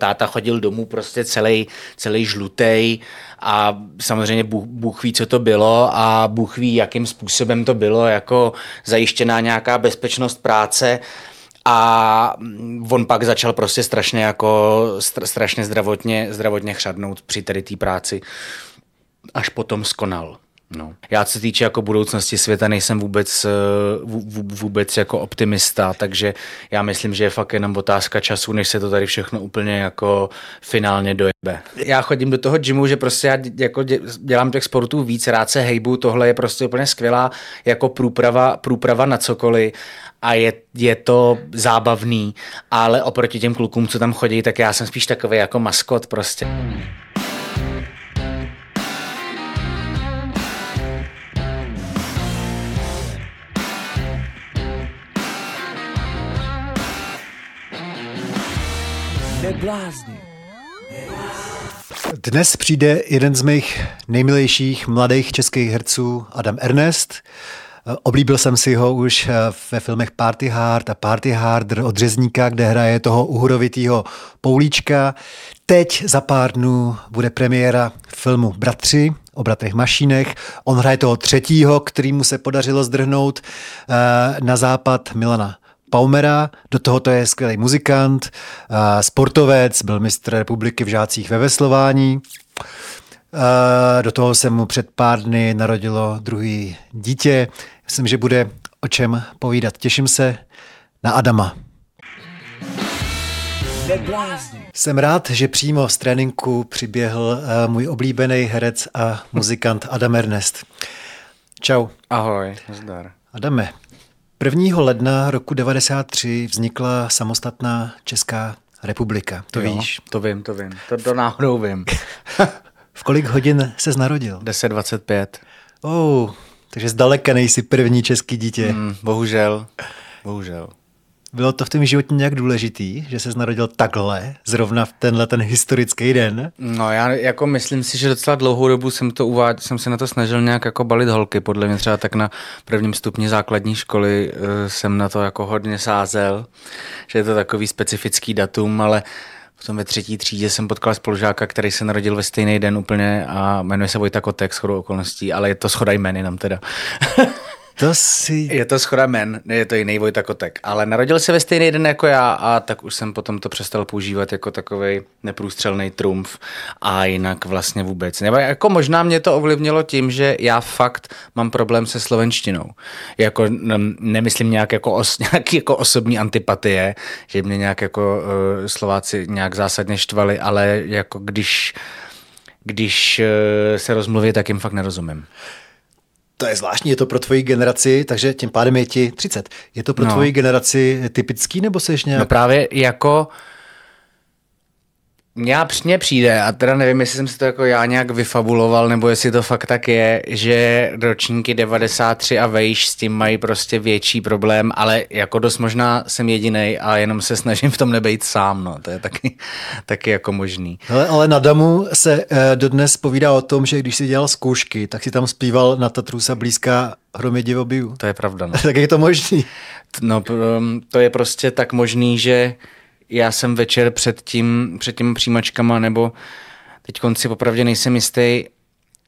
Táta chodil domů prostě celý, celý žlutej a samozřejmě Bůh, Bůh ví, co to bylo a Bůh ví, jakým způsobem to bylo, jako zajištěná nějaká bezpečnost práce a on pak začal prostě strašně jako strašně zdravotně, zdravotně chřadnout při tady té práci. Až potom skonal. No. Já co se týče jako budoucnosti světa, nejsem vůbec, eh, vůbec jako optimista, takže já myslím, že je fakt jenom otázka času, než se to tady všechno úplně jako finálně dojebe. Já chodím do toho gymu, že prostě já jako dělám těch sportů víc, rád se hejbu, tohle je prostě úplně skvělá jako průprava, průprava na cokoliv a je, je to zábavný, ale oproti těm klukům, co tam chodí, tak já jsem spíš takový jako maskot prostě. Dnes přijde jeden z mých nejmilejších mladých českých herců, Adam Ernest. Oblíbil jsem si ho už ve filmech Party Hard a Party Harder od Řezníka, kde hraje toho uhurovitýho Poulíčka. Teď za pár dnů bude premiéra filmu Bratři o bratrech Mašínech. On hraje toho třetího, kterýmu se podařilo zdrhnout eh, na západ Milana Paumera, do tohoto je skvělý muzikant, sportovec, byl mistr republiky v žácích ve veslování. Do toho se mu před pár dny narodilo druhý dítě. Myslím, že bude o čem povídat. Těším se na Adama. Jsem rád, že přímo z tréninku přiběhl můj oblíbený herec a muzikant Adam Ernest. Čau. Ahoj, zdar. Adame, 1. ledna roku 93 vznikla samostatná Česká republika. To jo, víš? To vím, to vím. To, to náhodou vím. v kolik hodin se narodil? 10.25. Oh, takže zdaleka nejsi první český dítě. Mm, bohužel, bohužel. Bylo to v tom životě nějak důležitý, že se narodil takhle, zrovna v tenhle ten historický den? No já jako myslím si, že docela dlouhou dobu jsem to uváděl, jsem se na to snažil nějak jako balit holky, podle mě třeba tak na prvním stupni základní školy uh, jsem na to jako hodně sázel, že je to takový specifický datum, ale Potom ve třetí třídě jsem potkal spolužáka, který se narodil ve stejný den úplně a jmenuje se Vojta Kotek, shodou okolností, ale je to schoda jmen jenom teda. To si... Je to schoda men, je to jiný Vojta Kotek, ale narodil se ve stejný den jako já a tak už jsem potom to přestal používat jako takový neprůstřelný trumf a jinak vlastně vůbec. Nebo jako možná mě to ovlivnilo tím, že já fakt mám problém se slovenštinou. Jako nemyslím nějak jako, os, nějaký jako osobní antipatie, že mě nějak jako uh, Slováci nějak zásadně štvali, ale jako když když uh, se rozmluví, tak jim fakt nerozumím. To je zvláštní, je to pro tvoji generaci, takže tím pádem je ti 30. Je to pro no. tvoji generaci typický, nebo jsi nějak... No právě jako mně přijde, a teda nevím, jestli jsem si to jako já nějak vyfabuloval, nebo jestli to fakt tak je, že ročníky 93 a vejš s tím mají prostě větší problém, ale jako dost možná jsem jediný a jenom se snažím v tom nebejt sám, no, to je taky, taky jako možný. Ale, ale na Damu se eh, dodnes povídá o tom, že když si dělal zkoušky, tak si tam zpíval na Tatrusa blízká hromě obiju. To je pravda, no. tak je to možný? No, to je prostě tak možný, že já jsem večer před tím, před tím přijímačkama, nebo teď konci popravdě nejsem jistý,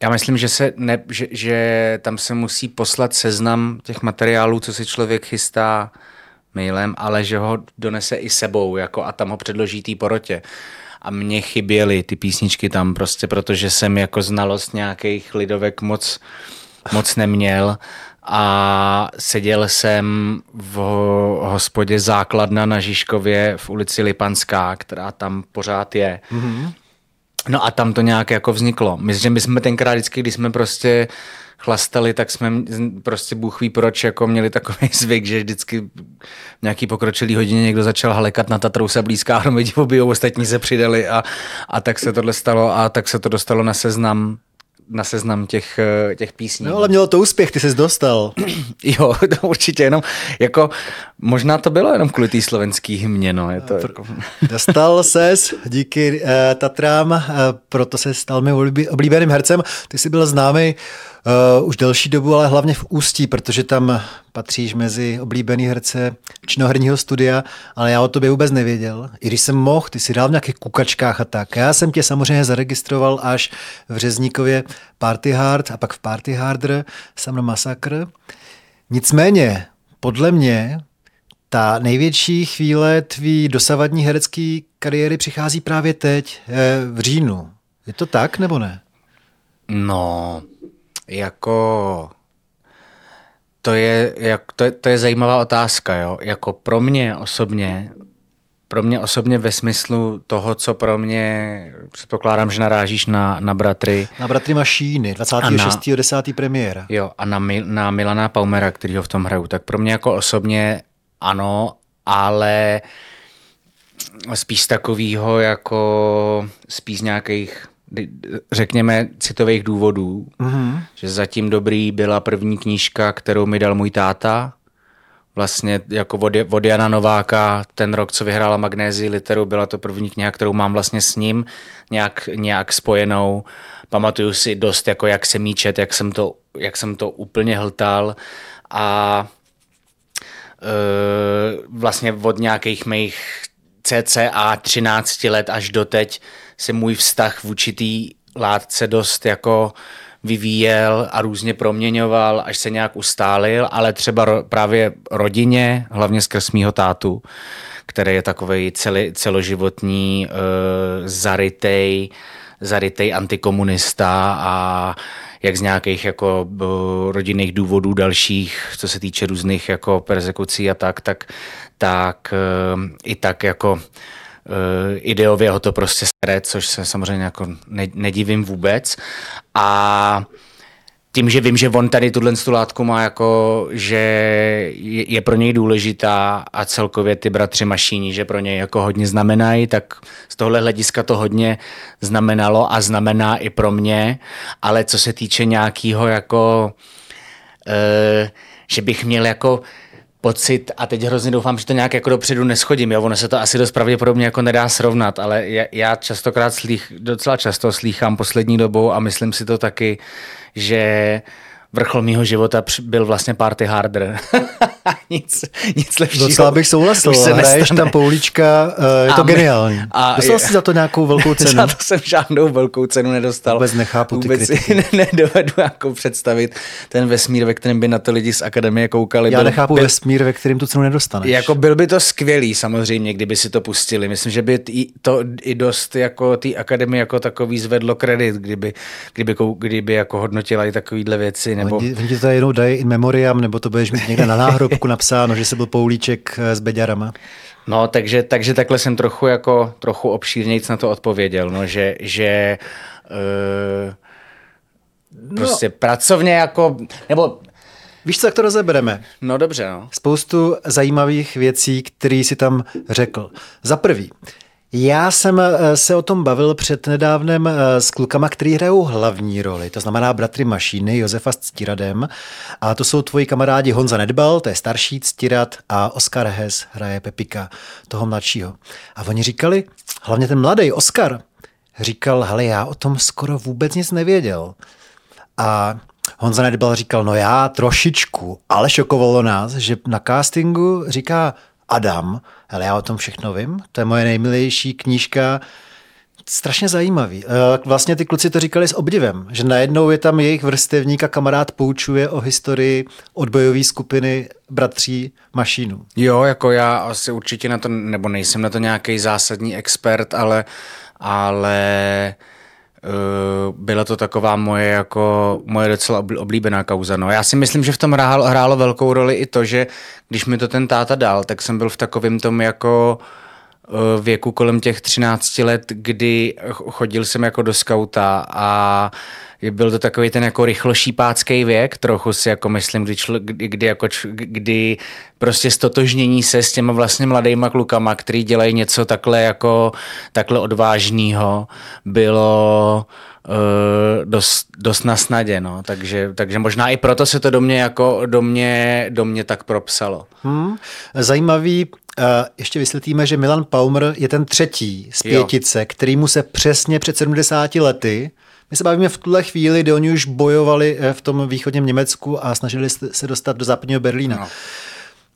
já myslím, že, se ne, že, že tam se musí poslat seznam těch materiálů, co si člověk chystá mailem, ale že ho donese i sebou jako a tam ho předloží té porotě. A mně chyběly ty písničky tam prostě, protože jsem jako znalost nějakých lidovek moc, moc neměl a seděl jsem v hospodě Základna na Žižkově v ulici Lipanská, která tam pořád je. Mm-hmm. No a tam to nějak jako vzniklo. Myslím, že my jsme tenkrát vždycky, když jsme prostě chlastali, tak jsme prostě Bůh ví proč, jako měli takový zvyk, že vždycky v nějaký pokročilý hodině někdo začal halekat na Tatrou se blízká hromady obě ostatní se přidali a, a tak se tohle stalo a tak se to dostalo na seznam na seznam těch, eh, těch písní. No ale mělo to úspěch, ty jsi dostal. jo, to určitě jenom jako Možná to bylo jenom kvůli té slovenský hymně, no. Je to jako... Dostal ses díky uh, Tatrám, uh, proto se stal mým oblíbeným hercem. Ty jsi byl známý uh, už delší dobu, ale hlavně v Ústí, protože tam patříš mezi oblíbený herce činoherního studia, ale já o tobě vůbec nevěděl. I když jsem mohl, ty si dal v nějakých kukačkách a tak. Já jsem tě samozřejmě zaregistroval až v Řezníkově Party Hard a pak v Party Harder, Summer Massacre. Nicméně, podle mě, ta největší chvíle tvý dosavadní herecké kariéry přichází právě teď, eh, v říjnu. Je to tak, nebo ne? No, jako to je, jak, to, je, to je zajímavá otázka, jo. Jako pro mě osobně, pro mě osobně ve smyslu toho, co pro mě, předpokládám, že narážíš na, na bratry. Na bratry Mašíny, 26.10. premiéra. Jo, a na, na Milana Paumera, který ho v tom hraju. Tak pro mě jako osobně ano, ale spíš takového jako spíš nějakých řekněme, citových důvodů, mm-hmm. že zatím dobrý byla první knížka, kterou mi dal můj táta, vlastně jako od, od Jana Nováka, ten rok, co vyhrála Magnézii literu, byla to první kniha, kterou mám vlastně s ním nějak, nějak spojenou. Pamatuju si dost, jako jak se míčet, jak jsem to, jak jsem to úplně hltal a vlastně od nějakých mých cca 13 let až doteď se můj vztah v určitý látce dost jako vyvíjel a různě proměňoval, až se nějak ustálil, ale třeba ro, právě rodině, hlavně skrz mýho tátu, který je takový celoživotní, uh, zarytej, zarytej antikomunista a jak z nějakých jako rodinných důvodů dalších, co se týče různých jako persekucí a tak, tak, tak uh, i tak jako Eh, ideově ho to prostě sere, což se samozřejmě jako nedivím vůbec. A tím, že vím, že on tady tuhle látku má jako, že je pro něj důležitá a celkově ty bratři Mašíni, že pro něj jako hodně znamenají, tak z tohle hlediska to hodně znamenalo a znamená i pro mě, ale co se týče nějakého jako, e, že bych měl jako pocit, a teď hrozně doufám, že to nějak jako dopředu neschodím, jo? ono se to asi dost pravděpodobně jako nedá srovnat, ale já, já častokrát slých, docela často slýchám poslední dobou a myslím si to taky, že vrchol mýho života byl vlastně party harder. nic, nic lepšího. Docela bych souhlasil, se hraješ tam poulička, uh, je to a geniální. A Dostal jsi za to nějakou velkou cenu? za to jsem žádnou velkou cenu nedostal. Vůbec nechápu ty Vůbec kritiky. ne, nedovedu jako představit ten vesmír, ve kterém by na to lidi z akademie koukali. Já byl, nechápu byl, vesmír, ve kterém tu cenu nedostaneš. Jako byl by to skvělý samozřejmě, kdyby si to pustili. Myslím, že by to i dost jako té akademie jako takový zvedlo kredit, kdyby, kdyby, kdyby jako hodnotila i takovýhle věci. Nebo... Oni, oni to jenom dají in memoriam, nebo to budeš mít někde na náhrobku napsáno, že se byl Poulíček eh, s Beďarama. No, takže, takže takhle jsem trochu jako trochu obšírnějc na to odpověděl, no, že, že uh, prostě no. pracovně jako, nebo Víš, co, jak to rozebereme? No dobře, no. Spoustu zajímavých věcí, které si tam řekl. Za prvý, já jsem eh, se o tom bavil před nedávnem eh, s klukama, který hrajou hlavní roli, to znamená bratry Mašíny, Josefa s Ctiradem. A to jsou tvoji kamarádi Honza Nedbal, to je starší Ctirad, a Oskar Hes hraje Pepika, toho mladšího. A oni říkali, hlavně ten mladý Oskar, říkal, hele, já o tom skoro vůbec nic nevěděl. A Honza Nedbal říkal, no já trošičku, ale šokovalo nás, že na castingu říká, Adam, ale já o tom všechno vím, to je moje nejmilejší knížka, strašně zajímavý. Eh, vlastně ty kluci to říkali s obdivem, že najednou je tam jejich vrstevník a kamarád poučuje o historii odbojové skupiny bratří Mašínu. Jo, jako já asi určitě na to, nebo nejsem na to nějaký zásadní expert, ale, ale byla to taková moje jako moje docela oblíbená kauza. No. Já si myslím, že v tom hrálo, hrálo velkou roli i to, že když mi to ten táta dal, tak jsem byl v takovém tom jako věku kolem těch 13 let, kdy chodil jsem jako do skauta a byl to takový ten jako rychlošípácký věk, trochu si jako myslím, kdy, člo, kdy, kdy, jako, kdy prostě stotožnění se s těma vlastně mladýma klukama, který dělají něco takhle jako takhle odvážného, bylo uh, dost, dost na snadě, no. takže, takže možná i proto se to do mě, jako, do mě, do mě tak propsalo. Hmm. Zajímavý, ještě vysvětlíme, že Milan Paumer je ten třetí z pětice, jo. který mu se přesně před 70 lety my se bavíme v tuhle chvíli, kdy oni už bojovali eh, v tom východním Německu a snažili se dostat do západního Berlína. No.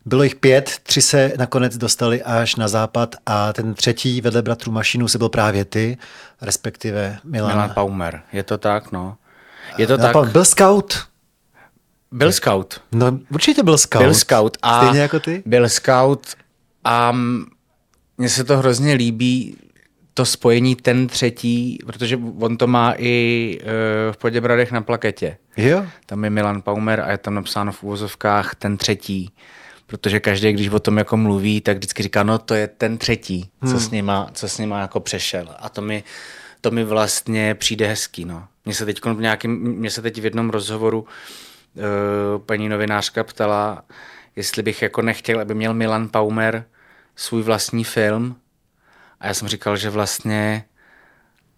Bylo jich pět, tři se nakonec dostali až na západ a ten třetí vedle bratrů Mašinu se byl právě ty, respektive Milan. Milan Paumer, je to tak, no. Je to tak. Byl scout. Byl scout. No určitě byl scout. Byl scout. A Stejně jako ty? Byl scout a mně se to hrozně líbí, to spojení ten třetí, protože on to má i uh, v Poděbradech na plaketě. Jo. Tam je Milan Paumer a je tam napsáno v úvozovkách ten třetí. Protože každý, když o tom jako mluví, tak vždycky říká, no to je ten třetí, hmm. co, s nima, co s nima jako přešel. A to mi, to mi vlastně přijde hezký. No. Mně se teď v nějakým, mě se teď v jednom rozhovoru uh, paní novinářka ptala, jestli bych jako nechtěl, aby měl Milan Paumer svůj vlastní film, a já jsem říkal, že vlastně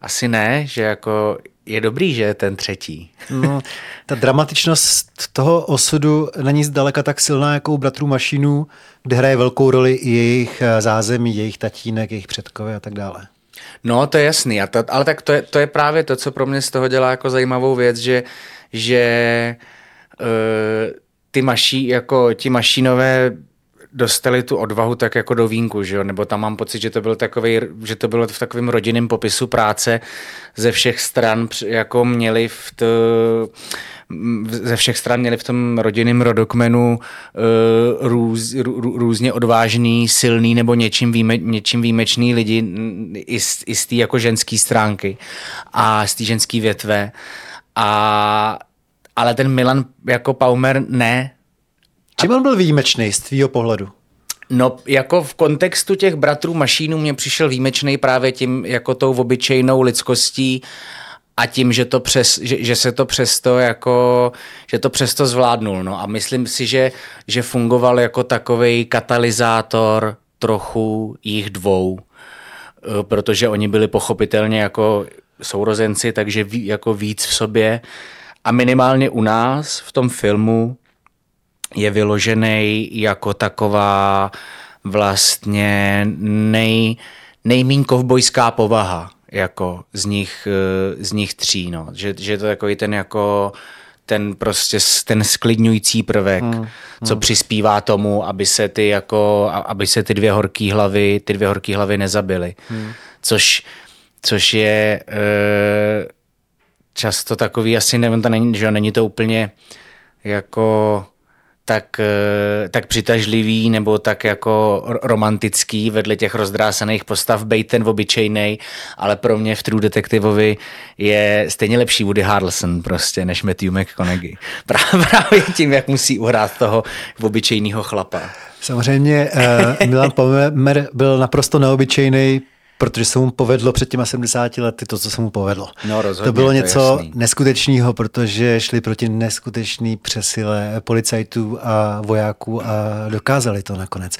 asi ne, že jako je dobrý, že je ten třetí. No, ta dramatičnost toho osudu není zdaleka tak silná jako u bratrů Mašinů, kde hraje velkou roli i jejich eh, zázemí, jejich tatínek, jejich předkové a tak dále. No, to je jasný, a to, ale tak to je, to je právě to, co pro mě z toho dělá jako zajímavou věc, že, že uh, ty maší, jako ti mašinové dostali tu odvahu tak jako do vínku, že jo? nebo tam mám pocit, že to, byl takový, že to bylo v takovém rodinném popisu práce ze všech stran, jako měli v to, ze všech stran měli v tom rodinném rodokmenu uh, růz, rů, různě odvážný, silný nebo něčím, výjime, něčím výjimečný lidi i z, i z té jako ženské stránky a z té ženské větve. A, ale ten Milan jako Paumer ne, Čím on byl výjimečný z tvýho pohledu? No, jako v kontextu těch bratrů Mašínů mě přišel výjimečný právě tím, jako tou obyčejnou lidskostí a tím, že, to přes, že, že se to přesto jako, že to přesto zvládnul. No a myslím si, že, že fungoval jako takový katalyzátor trochu jich dvou, eh, protože oni byli pochopitelně jako sourozenci, takže ví, jako víc v sobě. A minimálně u nás v tom filmu je vyložený jako taková vlastně nej, nejmín kovbojská povaha jako z nich, eh, z nich tří, no. že, že je to takový ten jako ten prostě ten sklidňující prvek, hmm, hmm. co přispívá tomu, aby se ty jako, aby se ty dvě horké hlavy, ty dvě horké hlavy nezabily. Hmm. Což, což je e, často takový, asi nevím, to není, že není to úplně jako tak, eh, tak přitažlivý nebo tak jako romantický vedle těch rozdrásaných postav, bejt ten obyčejnej, ale pro mě v True Detectiveovi je stejně lepší Woody Harrelson prostě, než Matthew McConaughey. Právě tím, jak musí uhrát toho obyčejného chlapa. Samozřejmě uh, Milan Pomer byl naprosto neobyčejný protože se mu povedlo před těma 70 lety to, co se mu povedlo. No, rozhodně, to bylo něco to neskutečného, protože šli proti neskutečný přesile policajtů a vojáků a dokázali to nakonec.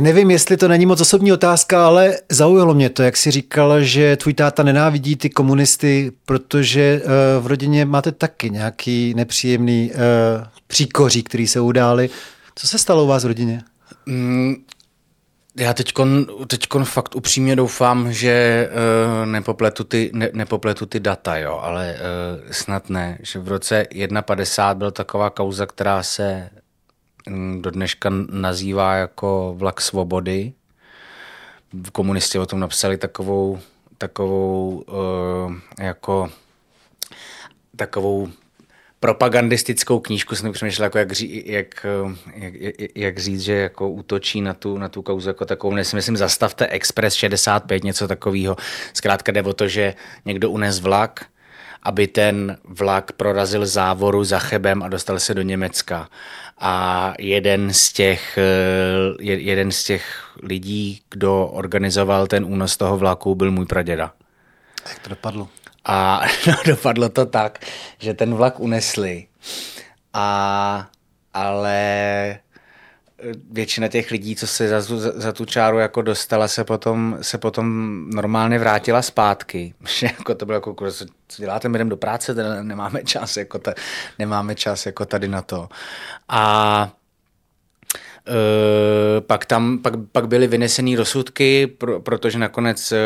Nevím, jestli to není moc osobní otázka, ale zaujalo mě to, jak si říkal, že tvůj táta nenávidí ty komunisty, protože uh, v rodině máte taky nějaký nepříjemný uh, příkoří, který se udály. Co se stalo u vás v rodině? Mm, já teďkon, teďkon fakt upřímně doufám, že uh, nepopletu, ty, ne, nepopletu ty data, jo, ale uh, snad ne. Že v roce 1.50 byl taková kauza, která se um, do dneška nazývá jako vlak svobody. Komunisti o tom napsali takovou, takovou uh, jako takovou propagandistickou knížku jsem přemýšlel, jako jak, ří, jak, jak, jak, říct, že jako útočí na tu, na tu kauzu jako takovou, ne, myslím, zastavte Express 65, něco takového. Zkrátka jde o to, že někdo unes vlak aby ten vlak prorazil závoru za Chebem a dostal se do Německa. A jeden z těch, eh, jeden z těch lidí, kdo organizoval ten únos toho vlaku, byl můj praděda. Jak to dopadlo? A no, dopadlo to tak, že ten vlak unesli. A, ale většina těch lidí, co se za, za, za tu čáru jako dostala, se potom, se potom normálně vrátila zpátky. Že jako to bylo jako, co děláte, my jdem do práce, nemáme čas, jako ta, nemáme čas jako tady na to. A Uh, pak tam pak, pak byly vynesený rozsudky, pro, protože nakonec, uh,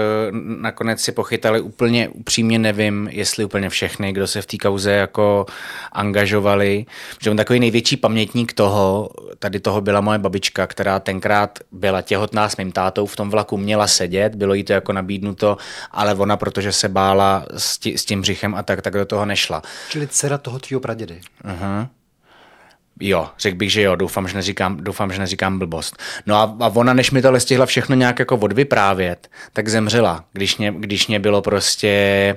nakonec si pochytali úplně upřímně nevím, jestli úplně všechny, kdo se v té kauze jako angažovali. Že on takový největší pamětník toho, tady toho byla moje babička, která tenkrát byla těhotná s mým tátou, v tom vlaku měla sedět, bylo jí to jako nabídnuto, ale ona, protože se bála s, tí, s tím břichem a tak, tak do toho nešla. Čili dcera toho tvýho pradědy. Uh-huh. Jo, řekl bych, že jo, doufám, že neříkám, doufám, že neříkám blbost. No a, a ona, než mi tohle stihla všechno nějak jako odvyprávět, tak zemřela, když mě, když mě bylo prostě,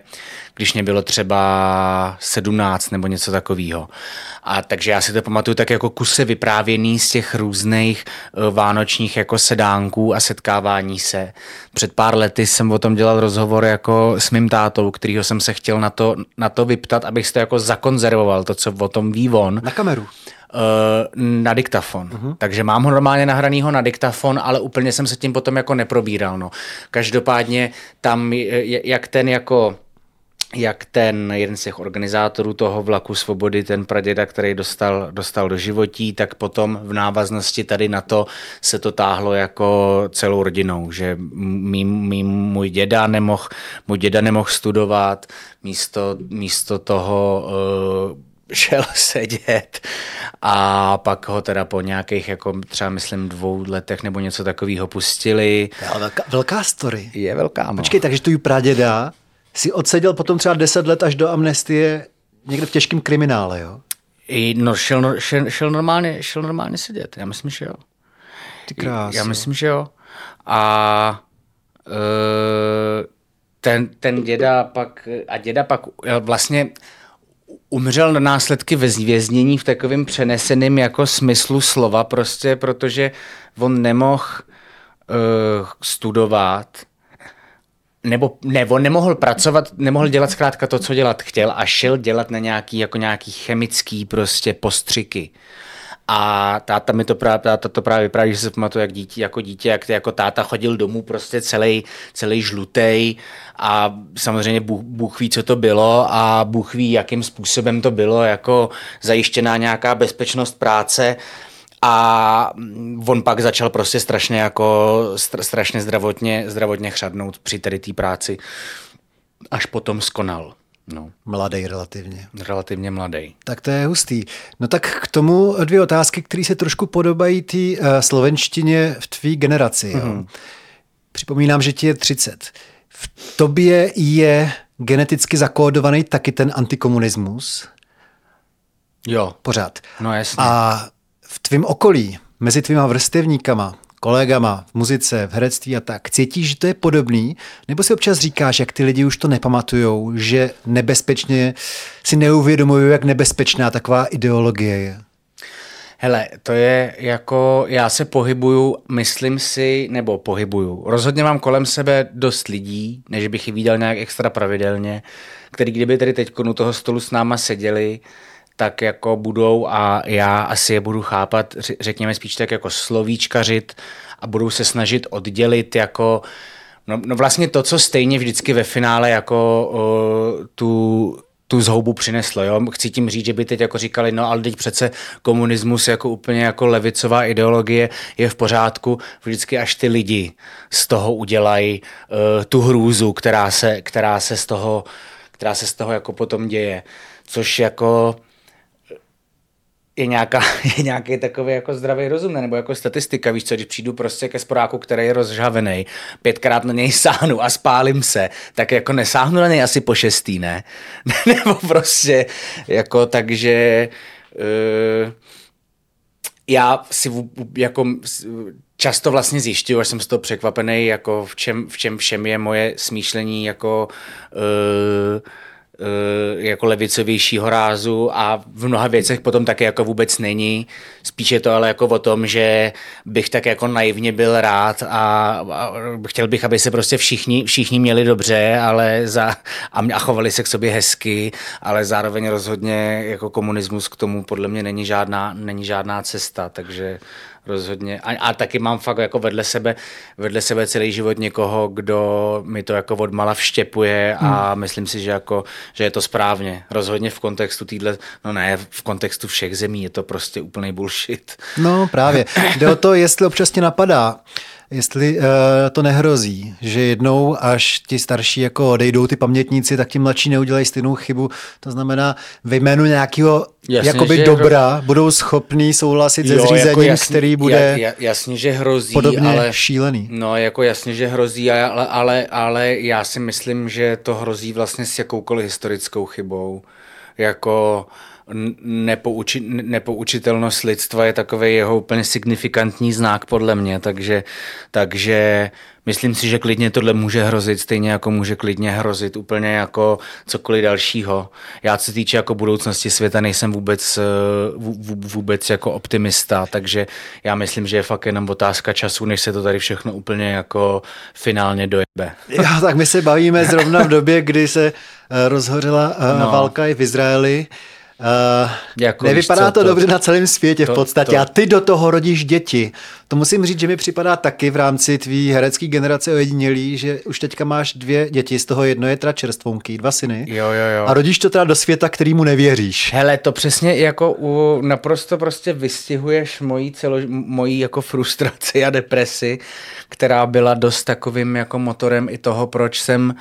když mě bylo třeba 17 nebo něco takového. A takže já si to pamatuju tak jako kuse vyprávěný z těch různých uh, vánočních jako sedánků a setkávání se. Před pár lety jsem o tom dělal rozhovor jako s mým tátou, kterýho jsem se chtěl na to, na to vyptat, abych si to jako zakonzervoval, to, co o tom ví on. Na kameru. Uh, na diktafon. Uh-huh. Takže mám ho normálně nahranýho na diktafon, ale úplně jsem se tím potom jako neprobíral. No. Každopádně tam, jak ten jako jak ten jeden z těch organizátorů toho vlaku svobody, ten praděda, který dostal, dostal do životí, tak potom v návaznosti tady na to se to táhlo jako celou rodinou, že mý, mý, můj děda nemohl, můj děda nemohl studovat, místo, místo toho uh, šel sedět a pak ho teda po nějakých, jako třeba myslím dvou letech nebo něco takového pustili. Velká, velká story. Je velká, no. Počkej, takže tu praděda si odseděl potom třeba deset let až do amnestie někde v těžkém kriminále, jo? I, no, šel, šel, šel, normálně, šel normálně sedět, já myslím, že jo. Ty krásy. Já myslím, že jo. A uh, ten, ten děda pak, a děda pak vlastně umřel na následky věznění v takovém přeneseném jako smyslu slova, prostě protože on nemohl uh, studovat, nebo, nebo nemohl pracovat, nemohl dělat zkrátka to, co dělat chtěl a šel dělat na nějaký, jako nějaký chemický prostě postřiky. A táta mi to právě, táta to právě vypráví, že se pamatuje jak dítě, jako dítě, jak ty, jako táta chodil domů prostě celý, celý žlutej a samozřejmě Bůh, Bůh ví, co to bylo a Bůh ví, jakým způsobem to bylo, jako zajištěná nějaká bezpečnost práce a on pak začal prostě strašně jako strašně zdravotně, zdravotně chřadnout při tady té práci, až potom skonal. No. Mladý relativně. Relativně mladý. Tak to je hustý. No tak k tomu dvě otázky, které se trošku podobají té uh, slovenštině v tvý generaci. Jo? Mm-hmm. Připomínám, že ti je 30. V tobě je geneticky zakódovaný taky ten antikomunismus? Jo. Pořád. No jasně. A v tvém okolí, mezi tvýma vrstevníkama, kolegama v muzice, v herectví a tak, cítíš, že to je podobný? Nebo si občas říkáš, jak ty lidi už to nepamatujou, že nebezpečně si neuvědomují, jak nebezpečná taková ideologie je? Hele, to je jako, já se pohybuju, myslím si, nebo pohybuju. Rozhodně mám kolem sebe dost lidí, než bych je viděl nějak extra pravidelně, který kdyby tady teď u toho stolu s náma seděli, tak jako budou a já asi je budu chápat, řekněme spíš tak jako slovíčkařit a budou se snažit oddělit jako No, no vlastně to, co stejně vždycky ve finále jako o, tu, tu zhoubu přineslo. Jo? Chci tím říct, že by teď jako říkali, no ale teď přece komunismus jako úplně jako levicová ideologie je v pořádku, vždycky až ty lidi z toho udělají uh, tu hrůzu, která se, která se z toho, která se z toho jako potom děje. Což jako je, nějaká, je nějaký takový jako zdravý rozum, nebo jako statistika, víš co, když přijdu prostě ke sporáku, který je rozžhavený, pětkrát na něj sáhnu a spálím se, tak jako nesáhnu na něj asi po šestý, ne? nebo prostě jako takže uh, já si jako často vlastně zjišťuju, až jsem z toho překvapený, jako v čem, v čem všem je moje smýšlení jako uh, jako levicovějšího rázu a v mnoha věcech potom taky jako vůbec není. Spíše to ale jako o tom, že bych tak jako naivně byl rád a, a chtěl bych, aby se prostě všichni, všichni měli dobře ale za, a, a chovali se k sobě hezky, ale zároveň rozhodně jako komunismus k tomu podle mě není žádná, není žádná cesta, takže rozhodně. A, a taky mám fakt jako vedle sebe, vedle sebe celý život někoho, kdo mi to jako odmala vštěpuje a hmm. myslím si, že, jako, že je to správně. Rozhodně v kontextu týhle, no ne, v kontextu všech zemí je to prostě úplný bullshit. No právě. Jde o to, jestli občas tě napadá, jestli uh, to nehrozí, že jednou, až ti starší jako odejdou ty pamětníci, tak ti mladší neudělají stejnou chybu. To znamená, ve jménu nějakého jasně, jakoby dobra hro... budou schopní souhlasit jo, se zřízením, jako jasný, který bude ja, jasně, že hrozí, podobně ale, šílený. No, jako jasně, že hrozí, ale, ale, ale já si myslím, že to hrozí vlastně s jakoukoliv historickou chybou. Jako nepouči, nepoučitelnost lidstva je takový jeho úplně signifikantní znak podle mě, takže, takže myslím si, že klidně tohle může hrozit, stejně jako může klidně hrozit úplně jako cokoliv dalšího. Já se týče jako budoucnosti světa, nejsem vůbec, eh, vůbec jako optimista, takže já myslím, že je fakt jenom otázka času, než se to tady všechno úplně jako finálně dojebe. Já, tak my se bavíme zrovna v době, kdy se eh, rozhořela eh, no. válka i v Izraeli. Uh, jako nevypadá co, to, to dobře na celém světě to, v podstatě. To. A ty do toho rodíš děti. To musím říct, že mi připadá taky v rámci tvý herecké generace ojedinělý, že už teďka máš dvě děti, z toho jedno je teda čerstvonky, dva syny. Jo, jo, jo. A rodíš to teda do světa, kterýmu nevěříš. Hele, to přesně jako u, naprosto prostě vystihuješ mojí, celo, mojí jako frustraci a depresi, která byla dost takovým jako motorem i toho, proč jsem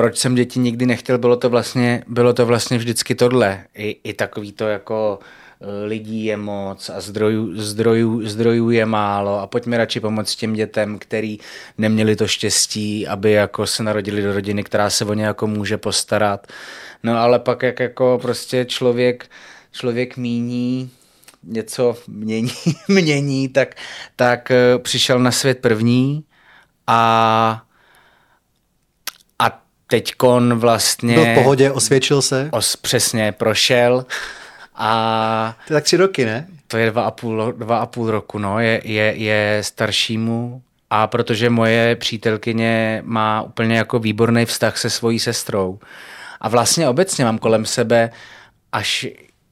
proč jsem děti nikdy nechtěl, bylo to vlastně, bylo to vlastně vždycky tohle. I, i takový to jako eh, lidí je moc a zdrojů, zdrojů, zdrojů je málo a pojďme radši pomoct těm dětem, který neměli to štěstí, aby jako se narodili do rodiny, která se o ně jako může postarat. No ale pak jak jako prostě člověk, člověk míní, něco mění, mění tak, tak eh, přišel na svět první a teďkon vlastně... Byl v pohodě, osvědčil se? Os, přesně, prošel a... To je tak tři roky, ne? To je dva a půl, dva a půl roku, no, je, je, je staršímu a protože moje přítelkyně má úplně jako výborný vztah se svojí sestrou a vlastně obecně mám kolem sebe až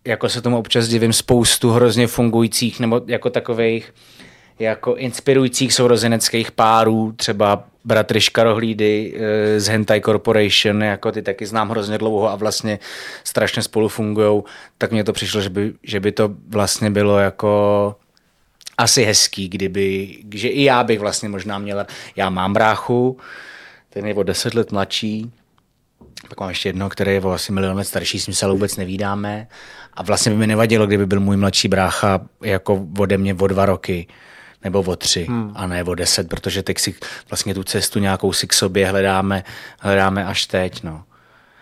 jako se tomu občas divím, spoustu hrozně fungujících nebo jako takových jako inspirujících sourozeneckých párů, třeba bratry Škarohlídy eh, z Hentai Corporation, jako ty taky znám hrozně dlouho a vlastně strašně spolu fungují, tak mně to přišlo, že by, že by to vlastně bylo jako asi hezký, kdyby, že i já bych vlastně možná měla, já mám bráchu, ten je o deset let mladší, pak mám ještě jednoho, který je o asi milion let starší, s ním se vůbec nevídáme. A vlastně by mi nevadilo, kdyby byl můj mladší brácha jako ode mě o dva roky nebo o tři hmm. a ne o deset, protože teď si vlastně tu cestu nějakou si k sobě hledáme, hledáme až teď. No.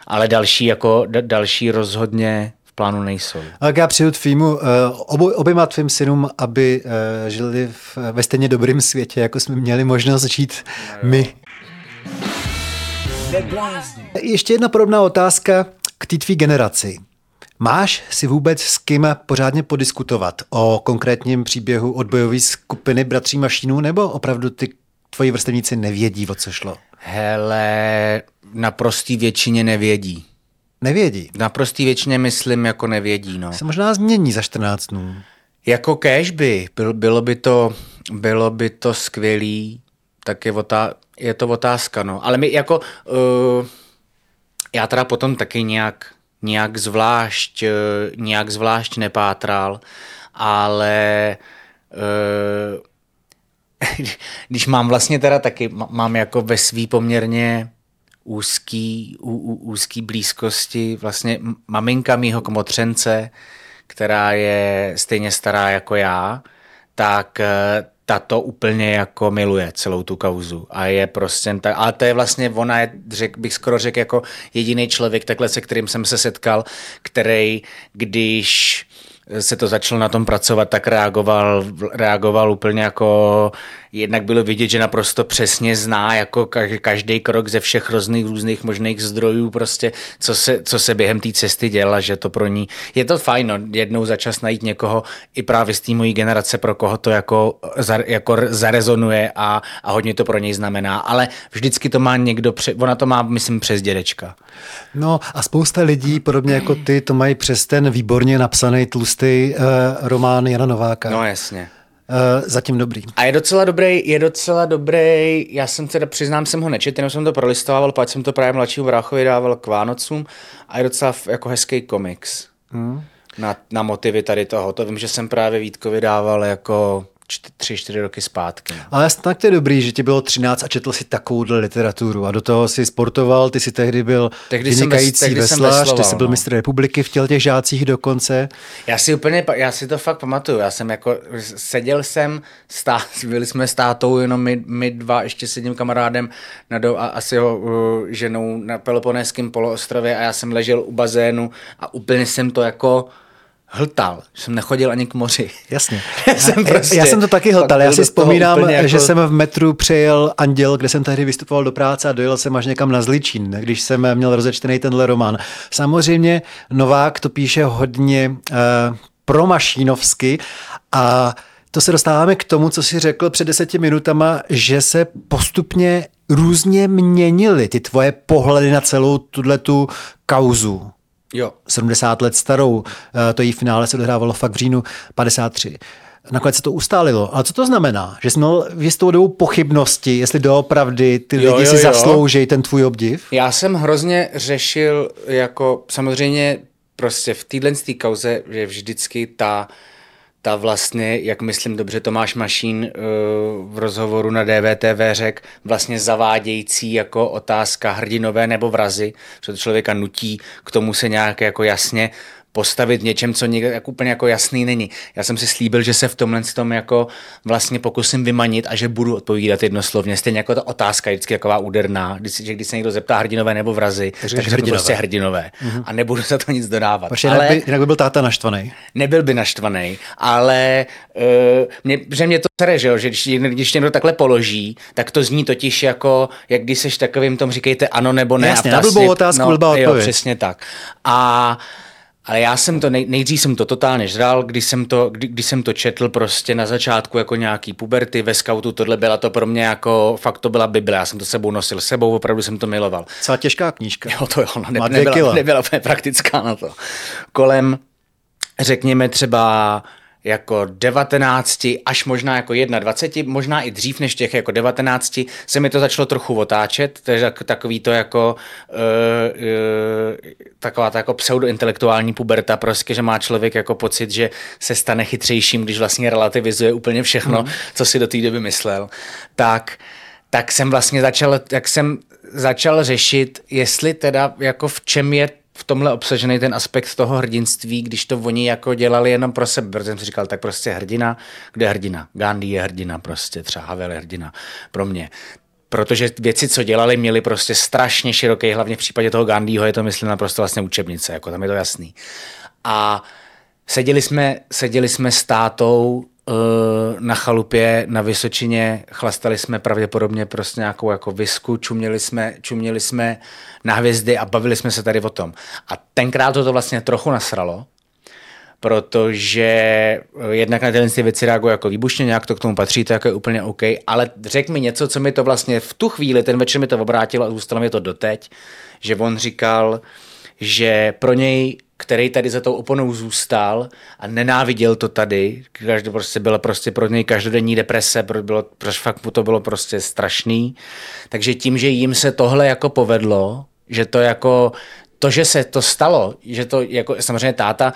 Ale další, jako, d- další rozhodně v plánu nejsou. A já přeju tvýmu, eh, obo, oběma tvým synům, aby eh, žili v, ve stejně dobrém světě, jako jsme měli možnost žít no my. Ještě jedna podobná otázka k té tvý generaci. Máš si vůbec s kým pořádně podiskutovat o konkrétním příběhu odbojové skupiny Bratří Mašínů, nebo opravdu ty tvoji vrstevníci nevědí, o co šlo? Hele, na prostý většině nevědí. Nevědí? Na prostý většině myslím jako nevědí, no. Se možná změní za 14 dnů. Jako cash by, Byl, bylo by to, bylo by to skvělý, tak je, otá- je to otázka, no. Ale my jako, uh, já teda potom taky nějak nějak zvlášť, eh, nějak zvlášť nepátral, ale uh, když mám vlastně teda taky, mám jako ve svý poměrně úzký, ú, ú, úzký blízkosti vlastně maminka mýho kmotřence, která je stejně stará jako já, tak eh, tato úplně jako miluje celou tu kauzu a je prostě tak, ale to je vlastně, ona je, řek, bych skoro řekl, jako jediný člověk takhle, se kterým jsem se setkal, který, když se to začalo na tom pracovat, tak reagoval, reagoval úplně jako, jednak bylo vidět, že naprosto přesně zná jako každý krok ze všech různých různých možných zdrojů, prostě, co se, co se během té cesty děla, že to pro ní, je to fajn, no, jednou za čas najít někoho i právě z té mojí generace, pro koho to jako, jako zarezonuje a, a hodně to pro něj znamená, ale vždycky to má někdo, pře, ona to má, myslím, přes dědečka. No a spousta lidí, podobně jako ty, to mají přes ten výborně napsaný tlustý uh, román Jana Nováka. No jasně. Uh, zatím dobrý. A je docela dobrý, je docela dobrý, já jsem teda přiznám, jsem ho nečetl, jenom jsem to prolistoval, pak jsem to právě mladšímu bráchovi dával k Vánocům a je docela jako hezký komiks. Hmm. Na, na motivy tady toho. To vím, že jsem právě Vítkovi dával jako tři, čtyři roky zpátky. No. Ale tak to je dobrý, že ti bylo 13 a četl si takovouhle literaturu a do toho si sportoval, ty si tehdy byl tehdy vynikající tehdy veslař, ty jsi byl no. mistr republiky v těch žácích dokonce. Já si úplně, já si to fakt pamatuju, já jsem jako, seděl jsem, stá, byli jsme s tátou, jenom my, my dva, ještě s jedním kamarádem na do, a asi ho uh, ženou na Peloponéském poloostrově a já jsem ležel u bazénu a úplně jsem to jako hltal, jsem nechodil ani k moři. Jasně. jsem prostě, já jsem to taky hltal, já si vzpomínám, jako... že jsem v metru přejel Anděl, kde jsem tehdy vystupoval do práce a dojel jsem až někam na Zličín, když jsem měl rozečtený tenhle román. Samozřejmě Novák to píše hodně uh, promašínovsky a to se dostáváme k tomu, co si řekl před deseti minutama, že se postupně různě měnily ty tvoje pohledy na celou tuhle tu kauzu. Jo. 70 let starou. Eh, to její finále se odehrávalo fakt v říjnu 53. Nakonec se to ustálilo. Ale co to znamená? Že jsi měl v jistou dobu pochybnosti, jestli doopravdy ty jo, lidi jo, si jo. zaslouží ten tvůj obdiv? Já jsem hrozně řešil, jako samozřejmě prostě v téhle kauze, že vždycky ta ta vlastně, jak myslím dobře, Tomáš Mašín uh, v rozhovoru na DVTV řekl, vlastně zavádějící jako otázka hrdinové nebo vrazy, že to člověka nutí k tomu se nějak jako jasně postavit něčem, co někde jako úplně jako jasný není. Já jsem si slíbil, že se v tomhle tom jako vlastně pokusím vymanit a že budu odpovídat jednoslovně. Stejně jako ta otázka je vždycky taková úderná, když, že když se někdo zeptá hrdinové nebo vrazy, tak hrdinové. prostě hrdinové. Mm-hmm. A nebudu za to nic dodávat. Protože ale, jinak, by, jinak by byl táta naštvaný. Nebyl by naštvaný, ale uh, mě, že mě to sere, že, že když, když někdo takhle položí, tak to zní totiž jako, jak když seš takovým tom říkejte ano nebo ne. Jasně, a na blbou otázku no, blbá odpověď. Jo, přesně tak. A ale já jsem to, nej, nejdřív jsem to totálně žral, když jsem to, kdy, když jsem to četl prostě na začátku jako nějaký puberty ve skautu, tohle byla to pro mě jako, fakt to byla Bible, já jsem to sebou nosil sebou, opravdu jsem to miloval. Celá těžká knížka. Jo, to jo, no, ne, nebyla, nebyla úplně praktická na to. Kolem, řekněme třeba jako 19 až možná jako 21, možná i dřív než těch jako 19, se mi to začalo trochu otáčet, to je takový to jako uh, uh, taková ta jako pseudointelektuální puberta, prostě, že má člověk jako pocit, že se stane chytřejším, když vlastně relativizuje úplně všechno, mm. co si do té doby myslel, tak tak jsem vlastně začal, jak jsem začal řešit, jestli teda jako v čem je v tomhle obsažený ten aspekt toho hrdinství, když to oni jako dělali jenom pro sebe, protože jsem si říkal, tak prostě hrdina, kde je hrdina? Gandhi je hrdina prostě, třeba Havel je hrdina pro mě protože věci, co dělali, měly prostě strašně široký, hlavně v případě toho Gandhiho je to, myslím, naprosto vlastně učebnice, jako tam je to jasný. A seděli jsme, seděli jsme s tátou na chalupě na Vysočině, chlastali jsme pravděpodobně prostě nějakou jako visku, čuměli jsme, čuměli jsme na hvězdy a bavili jsme se tady o tom. A tenkrát to, to vlastně trochu nasralo, protože eh, jednak na tyhle věci reagují jako výbušně, nějak to k tomu patří, to jako je úplně OK, ale řekl mi něco, co mi to vlastně v tu chvíli, ten večer mi to obrátilo a zůstalo mi to doteď, že on říkal, že pro něj který tady za tou oponou zůstal a nenáviděl to tady, každý prostě bylo prostě pro něj každodenní deprese, bylo, protože fakt mu to bylo prostě strašný. Takže tím, že jim se tohle jako povedlo, že to jako, to, že se to stalo, že to jako samozřejmě táta,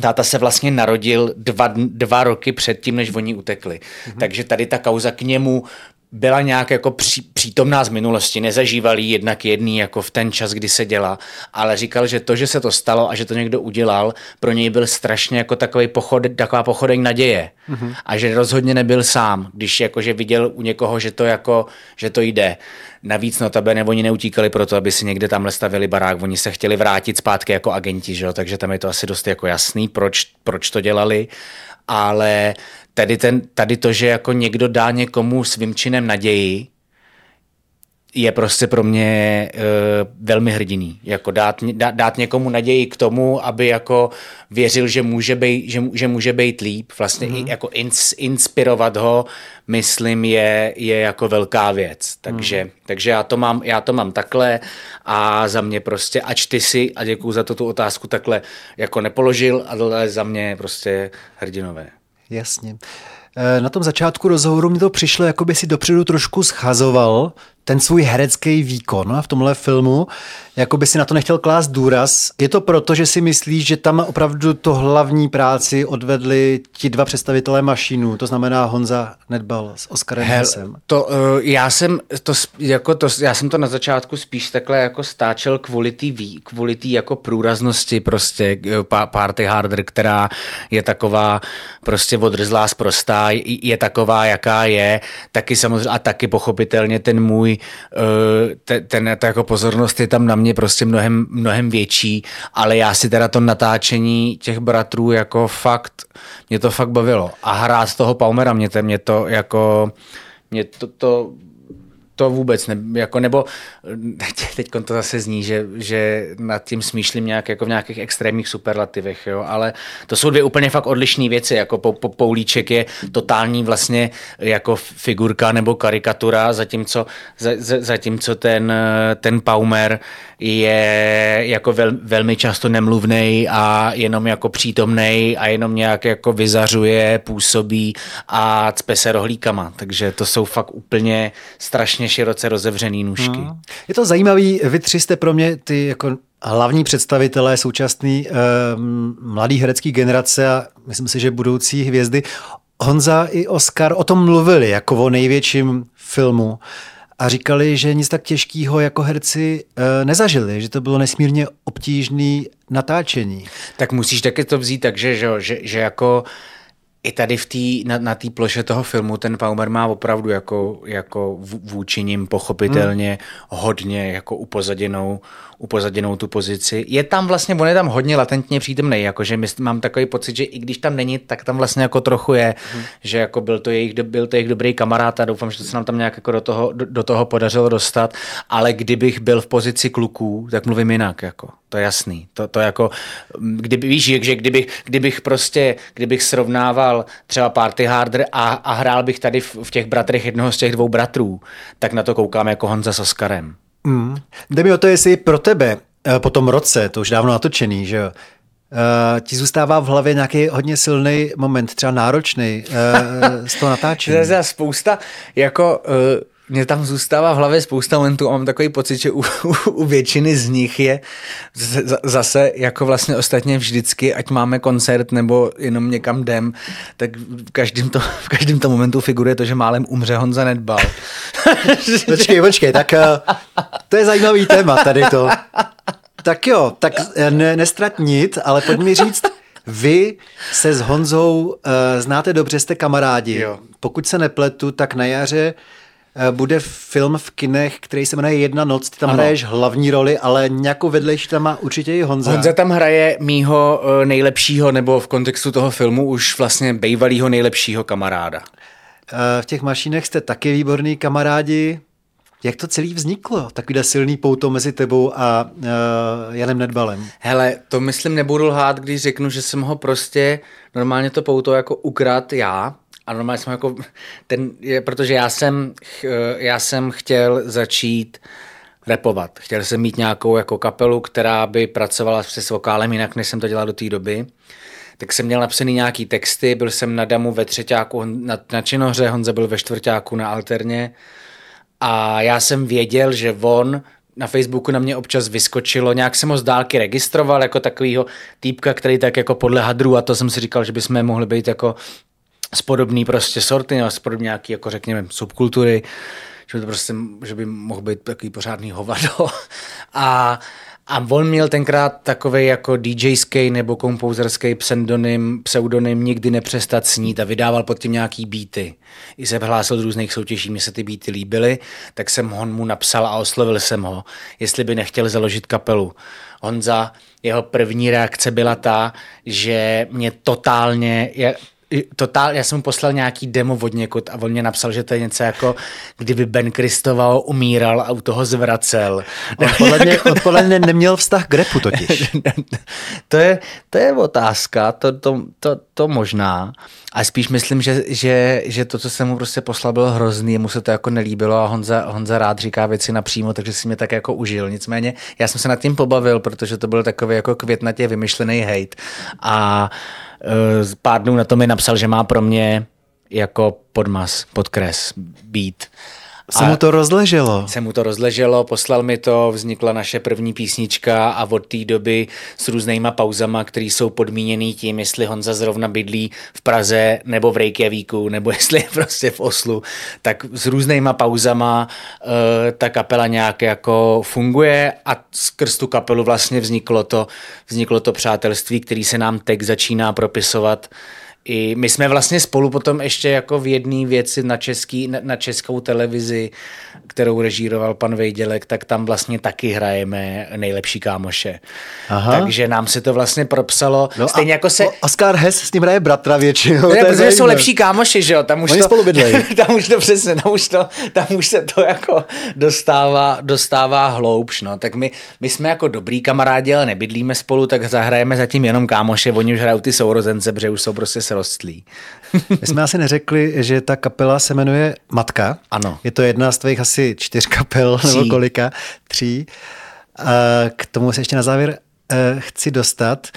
Táta se vlastně narodil dva, dva roky před tím, než oni utekli. Mm-hmm. Takže tady ta kauza k němu byla nějak jako pří, přítomná z minulosti, nezažíval jí jednak jedný jako v ten čas, kdy se dělá, ale říkal, že to, že se to stalo a že to někdo udělal, pro něj byl strašně jako takový pochod, taková pochodeň naděje mm-hmm. a že rozhodně nebyl sám, když jakože viděl u někoho, že to jako, že to jde. Navíc notabene oni neutíkali proto, aby si někde tamhle stavili barák, oni se chtěli vrátit zpátky jako agenti, že jo? takže tam je to asi dost jako jasný, proč, proč to dělali, ale tady, ten, tady to, že jako někdo dá někomu svým činem naději, je prostě pro mě uh, velmi hrdiný. Jako dát, dát, dát někomu naději k tomu, aby jako věřil, že může být, že, že může být líp. Vlastně mm-hmm. i, jako ins, inspirovat ho, myslím, je, je jako velká věc. Takže, mm-hmm. takže já, to mám, já to mám takhle a za mě prostě, ač ty si, a děkuji za to tu otázku, takhle jako nepoložil, ale za mě prostě hrdinové. Jasně. Eh, na tom začátku rozhovoru mi to přišlo, jako by si dopředu trošku schazoval ten svůj herecký výkon v tomhle filmu, jako by si na to nechtěl klást důraz. Je to proto, že si myslíš, že tam opravdu to hlavní práci odvedli ti dva představitelé mašinu, to znamená Honza Nedbal s Oskarem Hel, Hesem. To, uh, já, jsem to, jako to, já jsem to na začátku spíš takhle jako stáčel kvůli té kvůli tý jako průraznosti prostě eh, party harder, která je taková prostě odrzlá zprostá, je taková, jaká je, taky samozřejmě a taky pochopitelně ten můj Eh, ten, ta jako pozornost je tam na mě prostě mnohem, mnohem větší, ale já si teda to natáčení těch bratrů jako fakt, mě to fakt bavilo. A hrát toho Paumera, mě to, mě to jako, mě to, to to vůbec ne, jako, nebo teď to zase zní, že, že nad tím smýšlím nějak jako v nějakých extrémních superlativech, jo, ale to jsou dvě úplně fakt odlišné věci, jako po, po, Poulíček je totální vlastně jako figurka nebo karikatura, zatímco, za, zatímco ten, ten Paumer je jako vel, velmi často nemluvný a jenom jako přítomný a jenom nějak jako vyzařuje, působí a cpe se rohlíkama, takže to jsou fakt úplně strašně strašně široce rozevřený nůžky. Hmm. Je to zajímavý, vy tři jste pro mě ty jako hlavní představitelé současný eh, mladý herecký generace a myslím si, že budoucí hvězdy. Honza i Oscar o tom mluvili jako o největším filmu a říkali, že nic tak těžkého jako herci e, nezažili, že to bylo nesmírně obtížné natáčení. Tak musíš taky to vzít tak, že, že, že, že jako i tady v tý, na, na té ploše toho filmu ten Paumer má opravdu jako, jako vůči ním pochopitelně hmm. hodně jako upozaděnou, upozaděnou tu pozici. Je tam vlastně, on je tam hodně latentně přítomný, jakože mám takový pocit, že i když tam není, tak tam vlastně jako trochu je, hmm. že jako byl to jejich, byl to jejich dobrý kamarád a doufám, že to se nám tam nějak jako do toho, do, do toho podařilo dostat, ale kdybych byl v pozici kluků, tak mluvím jinak, jako. To je jasný. To, to jako, kdyby, víš, že kdybych, kdybych prostě, kdybych srovnával třeba Party Harder a, a hrál bych tady v, v těch bratrech jednoho z těch dvou bratrů, tak na to koukám jako Honza s Oskarem. Mm. Jde mi o to, jestli pro tebe eh, po tom roce, to už dávno natočený, že jo, Uh, ti zůstává v hlavě nějaký hodně silný moment, třeba náročný uh, z toho natáčení. To je spousta, jako uh, mě tam zůstává v hlavě spousta momentů a mám takový pocit, že u, u, u většiny z nich je zase jako vlastně ostatně vždycky, ať máme koncert nebo jenom někam jdem, tak v každém to, v každém to momentu figuruje to, že málem umře Honza Nedbal. počkej, počkej, tak uh, to je zajímavý téma tady to. Tak jo, tak eh, ne, nestratnit, ale pojď mi říct, vy se s Honzou uh, znáte dobře, jste kamarádi. Jo. Pokud se nepletu, tak na jaře Eh, bude film v kinech, který se jmenuje Jedna noc, ty tam ano. hraješ hlavní roli, ale nějakou vedlejší tam má určitě i Honza. Honza tam hraje mýho eh, nejlepšího, nebo v kontextu toho filmu už vlastně bývalýho nejlepšího kamaráda. Eh, v těch mašinech jste taky výborný kamarádi. Jak to celý vzniklo? Takovýhle silný pouto mezi tebou a uh, Janem Nedbalem. Hele, to myslím nebudu lhát, když řeknu, že jsem ho prostě normálně to pouto jako ukrát já, a normálně jsem jako, ten, je, protože já jsem, já jsem chtěl začít repovat. Chtěl jsem mít nějakou jako kapelu, která by pracovala s vokálem jinak, než jsem to dělal do té doby. Tak jsem měl napsaný nějaký texty, byl jsem na damu ve třetíku na, na činohře, Honza byl ve čtvrtáku na alterně. A já jsem věděl, že on na Facebooku na mě občas vyskočilo, nějak jsem ho z dálky registroval jako takovýho týpka, který tak jako podle hadru a to jsem si říkal, že bychom mohli být jako z podobný prostě sorty, nebo z podobný nějaký, jako řekněme, subkultury, že by, to prostě, že by mohl být takový pořádný hovado. A, a on měl tenkrát takový jako DJský nebo kompozerský pseudonym, pseudonym nikdy nepřestat snít a vydával pod tím nějaký beaty. I se hlásil z různých soutěží, mi se ty beaty líbily, tak jsem ho mu napsal a oslovil jsem ho, jestli by nechtěl založit kapelu. Honza, jeho první reakce byla ta, že mě totálně, totál, já jsem mu poslal nějaký demo od někud a on mě napsal, že to je něco jako, kdyby Ben Kristoval umíral a u toho zvracel. On podle mě, on podle mě neměl vztah k repu totiž. to, je, to je otázka, to, to, to, to možná. A spíš myslím, že, že, že to, co jsem mu prostě poslal, bylo hrozný, mu se to jako nelíbilo a Honza, Honza rád říká věci napřímo, takže si mě tak jako užil. Nicméně já jsem se nad tím pobavil, protože to byl takový jako květnatě vymyšlený hate. A pár dnů na to mi napsal, že má pro mě jako podmas, podkres, být se mu to rozleželo. Se mu to rozleželo, poslal mi to, vznikla naše první písnička a od té doby s různýma pauzama, které jsou podmíněný tím, jestli Honza zrovna bydlí v Praze nebo v Reykjavíku, nebo jestli je prostě v Oslu, tak s různýma pauzama uh, ta kapela nějak jako funguje a skrz tu kapelu vlastně vzniklo to, vzniklo to přátelství, který se nám teď začíná propisovat i my jsme vlastně spolu potom ještě jako v jedné věci na, český, na, na českou televizi, kterou režíroval pan Vejdělek, tak tam vlastně taky hrajeme nejlepší kámoše. Aha. Takže nám se to vlastně propsalo. No Stejně a, jako se... Oscar Hess s ním hraje bratra většinou. Ne, protože jsou lepší kámoši, že jo? Tam už Oni to, spolu tam už to přesně, tam už, to, tam už se to jako dostává, dostává hloubš, no. Tak my, my jsme jako dobrý kamarádi, ale nebydlíme spolu, tak zahrajeme zatím jenom kámoše, oni už hrajou ty sourozence, protože už jsou prostě srostlí. My jsme asi neřekli, že ta kapela se jmenuje Matka. Ano. Je to jedna z tvých asi čtyř kapel, Tří. nebo kolika? Tří. A k tomu se ještě na závěr eh, chci dostat.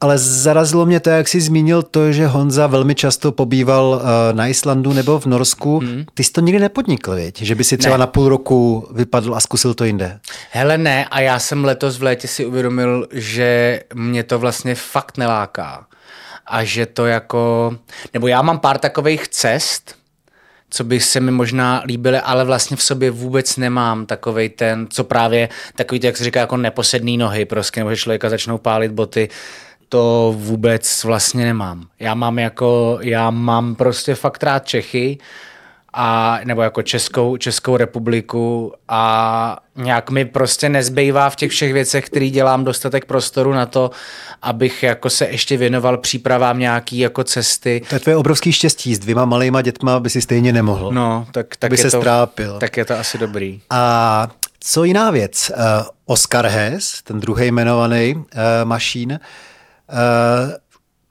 Ale zarazilo mě to, jak jsi zmínil to, že Honza velmi často pobýval eh, na Islandu nebo v Norsku. Hmm. Ty jsi to nikdy nepodnikl, věď? Že by si třeba ne. na půl roku vypadl a zkusil to jinde? Hele ne, a já jsem letos v létě si uvědomil, že mě to vlastně fakt neláká a že to jako, nebo já mám pár takových cest, co by se mi možná líbily, ale vlastně v sobě vůbec nemám takovej ten, co právě takový, jak se říká, jako neposedný nohy prostě, nebo že člověka začnou pálit boty, to vůbec vlastně nemám. Já mám jako, já mám prostě fakt rád Čechy, a, nebo jako Českou, Českou republiku a nějak mi prostě nezbývá v těch všech věcech, které dělám, dostatek prostoru na to, abych jako se ještě věnoval přípravám nějaký jako cesty. To je tvoje obrovský štěstí, s dvěma malýma dětma by si stejně nemohl. No, tak, tak by je se to, strápil. Tak je to asi dobrý. A co jiná věc? Uh, Oscar Hess, ten druhý jmenovaný uh, mašín, uh,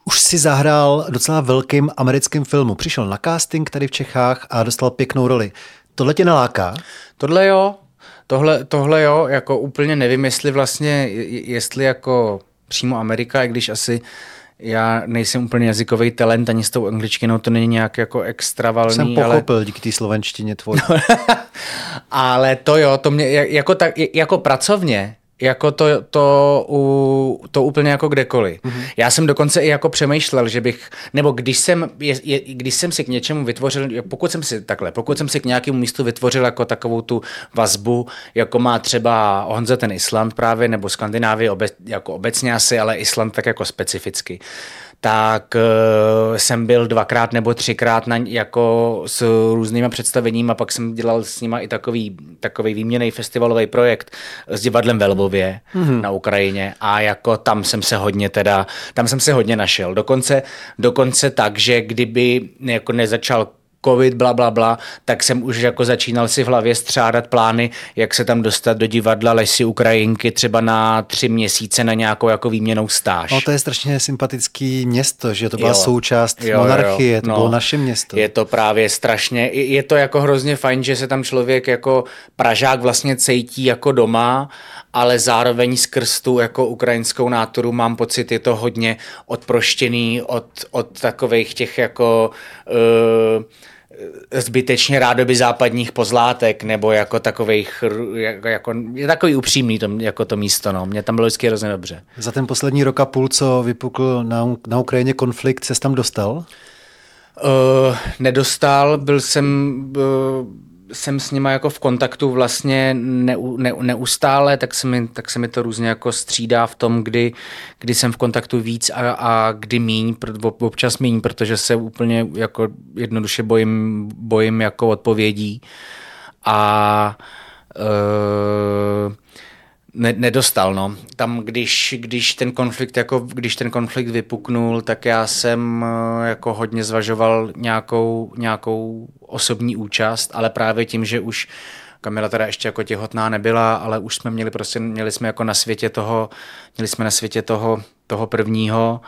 už si zahrál docela velkým americkým filmu. Přišel na casting tady v Čechách a dostal pěknou roli. Tohle tě naláká? Tohle jo, tohle, tohle jo, jako úplně nevím, jestli vlastně, jestli jako přímo Amerika, i když asi já nejsem úplně jazykový talent, ani s tou angličtinou to není nějak jako extravalný. Jsem pochopil ale... díky té slovenštině tvojí. ale to jo, to mě jako, tak, jako pracovně, jako to, to, u, to úplně jako kdekoliv. Mm-hmm. Já jsem dokonce i jako přemýšlel, že bych, nebo když jsem, je, je, když jsem si k něčemu vytvořil, pokud jsem si takhle, pokud jsem si k nějakému místu vytvořil jako takovou tu vazbu, jako má třeba Honza ten Island právě, nebo Skandinávie obec, jako obecně asi, ale Island tak jako specificky, tak uh, jsem byl dvakrát nebo třikrát na, jako s různýma představeními a pak jsem dělal s nima i takový, takový výměný festivalový projekt s divadlem ve Lvově mm-hmm. na Ukrajině a jako tam jsem se hodně teda, tam jsem se hodně našel. Dokonce, dokonce tak, že kdyby jako nezačal covid, bla, bla, bla, tak jsem už jako začínal si v hlavě střádat plány, jak se tam dostat do divadla Lesy Ukrajinky třeba na tři měsíce na nějakou jako výměnou stáž. No to je strašně sympatický město, že to byla jo. součást jo, monarchie, jo, to no, bylo naše město. Je to právě strašně, je to jako hrozně fajn, že se tam člověk jako Pražák vlastně cítí jako doma, ale zároveň skrz tu jako ukrajinskou náturu mám pocit, je to hodně odproštěný od, od takových těch jako uh, zbytečně rádoby západních pozlátek nebo jako takových, jako, jako je takový upřímný to, jako to místo, no. Mě tam bylo vždycky hrozně dobře. Za ten poslední rok a půl, co vypukl na, na Ukrajině konflikt, se tam dostal? Uh, nedostal, byl jsem uh, jsem s nima jako v kontaktu vlastně ne, ne, neustále, tak se, mi, tak se mi to různě jako střídá v tom, kdy, kdy jsem v kontaktu víc a, a kdy míň, občas míň, protože se úplně jako jednoduše bojím, bojím jako odpovědí. A uh, ne, nedostal, no. Tam, když, když, ten konflikt, jako, když ten konflikt vypuknul, tak já jsem eh, jako hodně zvažoval nějakou, nějakou osobní účast, ale právě tím, že už Kamila teda ještě jako těhotná nebyla, ale už jsme měli prostě, měli jsme jako na světě toho, měli jsme na světě toho, toho prvního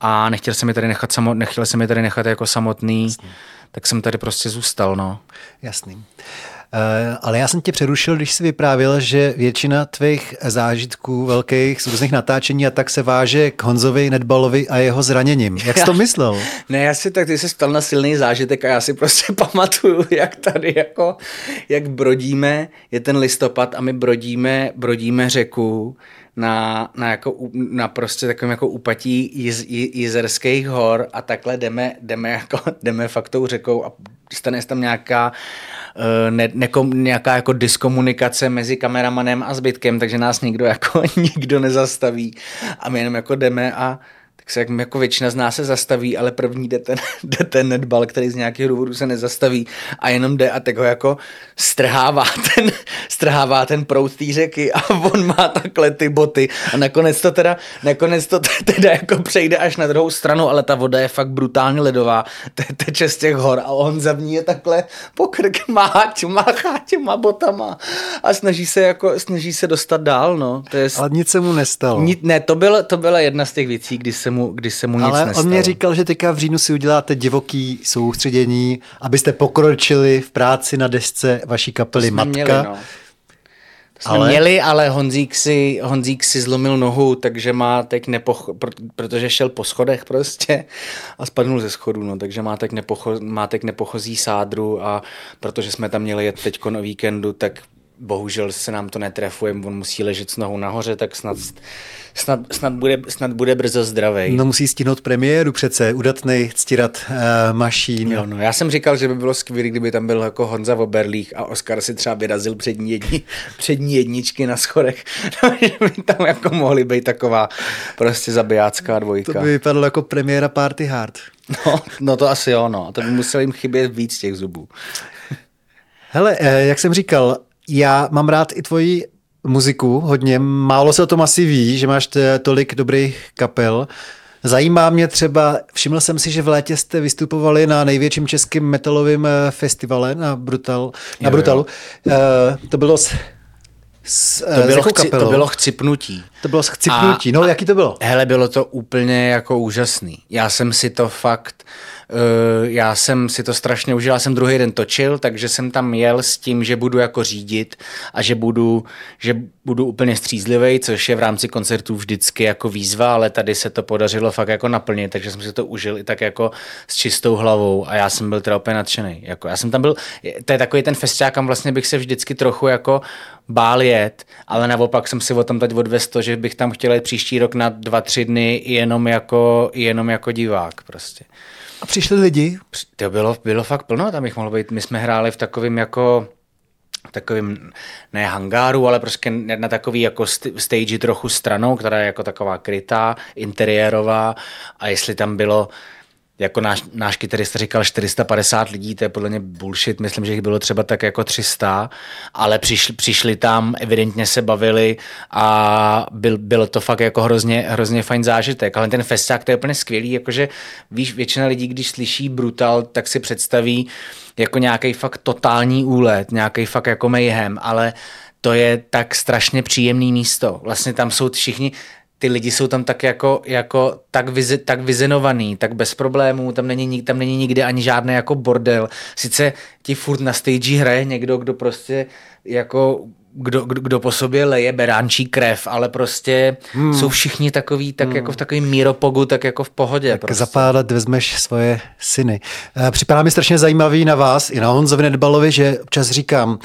a nechtěl jsem mi tady nechat, samo, nechtěl jsem mi tady nechat jako samotný, Jasný. tak jsem tady prostě zůstal, no. Jasný. Eh, ale já jsem tě přerušil, když jsi vyprávěl, že většina tvých zážitků velkých z různých natáčení a tak se váže k Honzovi Nedbalovi a jeho zraněním. Jak jsi to myslel? Ne, já si tak, ty jsi ptal na silný zážitek a já si prostě pamatuju, jak tady jako, jak brodíme, je ten listopad a my brodíme, brodíme řeku na, na, jako, na prostě takovém jako úpatí jiz, jizerských hor a takhle jdeme, jdeme, jako, jdeme fakt tou řekou a stane se tam nějaká Eh, ne, nekom, nějaká jako diskomunikace mezi kameramanem a zbytkem, takže nás nikdo jako nikdo nezastaví a my jenom jako jdeme a tak se jako většina z nás se zastaví, ale první jde ten, jde ten netbal, který z nějakého důvodu se nezastaví a jenom jde a tak ho jako strhává ten, strhává ten proud té řeky a on má takhle ty boty a nakonec to teda, nakonec to teda jako přejde až na druhou stranu, ale ta voda je fakt brutálně ledová, te, teče z těch hor a on za ní je takhle pokrk má, máchá těma botama a snaží se jako, snaží se dostat dál, no. To je, ale nic se mu nestalo. Ni, ne, to, byl, to byla jedna z těch věcí, kdy se mu, kdy se mu Ale nic nestalo. on mě říkal, že teďka v říjnu si uděláte divoký soustředění, abyste pokročili v práci na desce vaší kapely Matka. Měli, no. To jsme ale... měli, ale Honzík si, Honzík si zlomil nohu, takže má teď nepoch... protože šel po schodech prostě a spadnul ze schodu, no, takže má teď, nepocho... má teď nepochozí sádru a protože jsme tam měli jet teď o víkendu, tak bohužel se nám to netrefuje, on musí ležet s nohou nahoře, tak snad, snad, snad, bude, snad bude brzo zdravý. No musí stihnout premiéru přece, udatnej ctírat uh, mašín. Jo, no, já jsem říkal, že by bylo skvělé, kdyby tam byl jako Honza v Oberlích a Oskar si třeba vyrazil přední, jedni, přední jedničky na schodech, no, že by tam jako mohly být taková prostě zabijácká dvojka. To by vypadalo jako premiéra Party Hard. No, no to asi jo, no. A to by musel jim chybět víc těch zubů. Hele, eh, jak jsem říkal, já mám rád i tvoji muziku hodně. Málo se o tom asi ví, že máš tolik dobrých kapel. Zajímá mě třeba, všiml jsem si, že v létě jste vystupovali na největším českým metalovém eh, festivale na, Brutal, na jo, Brutalu. Jo. Uh, to bylo s, s, to, bylo chci, to bylo chcipnutí. To bylo chcipnutí. A, no, jaký to bylo? Hele, bylo to úplně jako úžasný. Já jsem si to fakt Eh, já jsem si to strašně užil, já jsem druhý den točil, takže jsem tam jel s tím, že budu jako řídit a že budu, že budu úplně střízlivý, což je v rámci koncertů vždycky jako výzva, ale tady se to podařilo fakt jako naplnit, takže jsem si to užil i tak jako s čistou hlavou a já jsem byl teda úplně nadšený. Jako já jsem tam byl, to je takový ten festiák, kam vlastně bych se vždycky trochu jako bál jet, ale naopak jsem si o tom teď odvez to, že bych tam chtěl jít příští rok na dva, tři dny jenom jako, jenom jako divák prostě. A přišli lidi? To bylo, bylo fakt plno, tam jich mohlo být. My jsme hráli v takovém jako takovým, ne hangáru, ale prostě na takový jako stage trochu stranou, která je jako taková krytá, interiérová a jestli tam bylo jako náš, náš kytarista říkal 450 lidí, to je podle mě bullshit, myslím, že jich bylo třeba tak jako 300, ale přišli, přišli tam, evidentně se bavili a byl, bylo to fakt jako hrozně, hrozně fajn zážitek, ale ten festiák to je úplně skvělý, jakože víš, většina lidí, když slyší Brutal, tak si představí jako nějaký fakt totální úlet, nějaký fakt jako mayhem, ale to je tak strašně příjemný místo. Vlastně tam jsou všichni, ty lidi jsou tam tak jako, jako tak, vize, tak vizenovaný, tak bez problémů, tam není, tam není nikdy ani žádný jako bordel. Sice ti furt na stage hraje někdo, kdo prostě jako kdo, kdo, kdo po sobě leje beránčí krev, ale prostě hmm. jsou všichni takový, tak hmm. jako v takovém míropogu, tak jako v pohodě. Tak prostě. za pár let vezmeš svoje syny. Eh, připadá mi strašně zajímavý na vás i na Honzovi Nedbalovi, že občas říkám,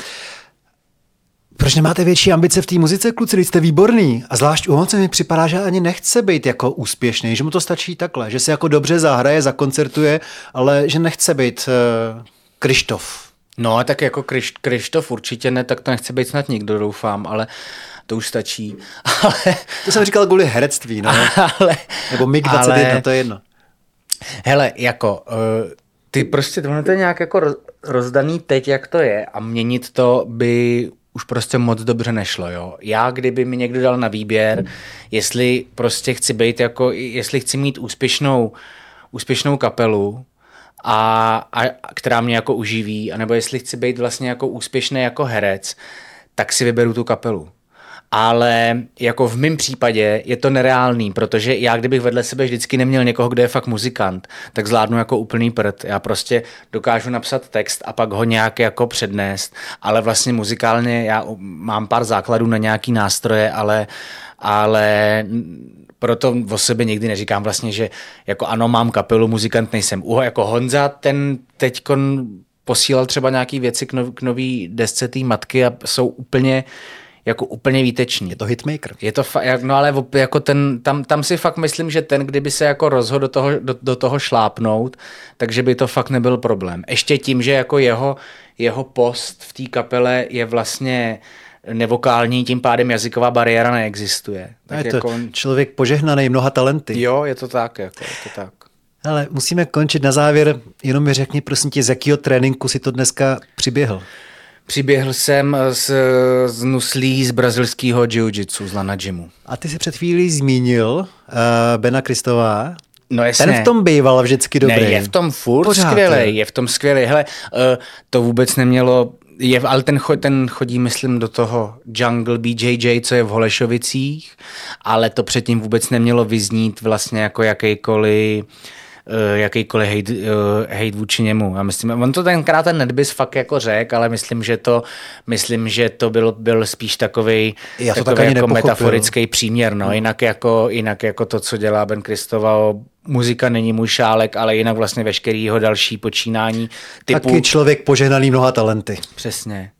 proč nemáte větší ambice v té muzice, kluci, jste výborný. A zvlášť u Honce mi připadá, že ani nechce být jako úspěšný, že mu to stačí takhle, že se jako dobře zahraje, zakoncertuje, ale že nechce být uh, Krištof. No, tak jako Kriš, Krištof určitě ne, tak to nechce být snad nikdo, doufám, ale to už stačí. Ale... To jsem říkal kvůli herectví, no. Ale... Nebo MiG-21, ale... to je jedno. Hele, jako, uh, ty prostě, to je nějak jako rozdaný teď, jak to je a měnit to by už prostě moc dobře nešlo, jo. Já, kdyby mi někdo dal na výběr, jestli prostě chci být jako, jestli chci mít úspěšnou, úspěšnou kapelu, a, a, která mě jako uživí, anebo jestli chci být vlastně jako úspěšný jako herec, tak si vyberu tu kapelu ale jako v mém případě je to nereálný, protože já kdybych vedle sebe vždycky neměl někoho, kdo je fakt muzikant, tak zvládnu jako úplný prd. Já prostě dokážu napsat text a pak ho nějak jako přednést, ale vlastně muzikálně já mám pár základů na nějaký nástroje, ale, ale proto o sebe nikdy neříkám vlastně, že jako ano, mám kapelu, muzikant nejsem. Uho, jako Honza, ten teď posílal třeba nějaké věci k, nov, k nový desce té matky a jsou úplně jako úplně výtečný. Je to hitmaker. Je to fa- no ale jako ten, tam, tam si fakt myslím, že ten, kdyby se jako rozhodl do toho, do, do toho šlápnout, takže by to fakt nebyl problém. Ještě tím, že jako jeho, jeho post v té kapele je vlastně nevokální, tím pádem jazyková bariéra neexistuje. Tak je to jako... člověk požehnaný mnoha talenty. Jo, je to tak, jako, je to tak. Ale musíme končit na závěr, jenom mi řekni prosím tě, z jakého tréninku si to dneska přiběhl? Přiběhl jsem z, z nuslí z brazilského jiu-jitsu, z Lana Gymu. A ty si před chvílí zmínil uh, Bena Kristová. No jasně. Ten v tom býval vždycky dobrý. Ne, je v tom furt skvělý, je v tom skvělý. Hele, uh, to vůbec nemělo je, ale ten, ten chodí, myslím, do toho Jungle BJJ, co je v Holešovicích, ale to předtím vůbec nemělo vyznít vlastně jako jakýkoliv jakýkoliv hate, uh, hate vůči němu. Já myslím, on to tenkrát ten Nedbis fakt jako řek, ale myslím, že to, myslím, že to byl, byl spíš takový, jako metaforický příměr. No. Jinak, jako, jinak jako to, co dělá Ben Kristova muzika není můj šálek, ale jinak vlastně veškerý jeho další počínání. Typu... Taky člověk požehnaný mnoha talenty. Přesně.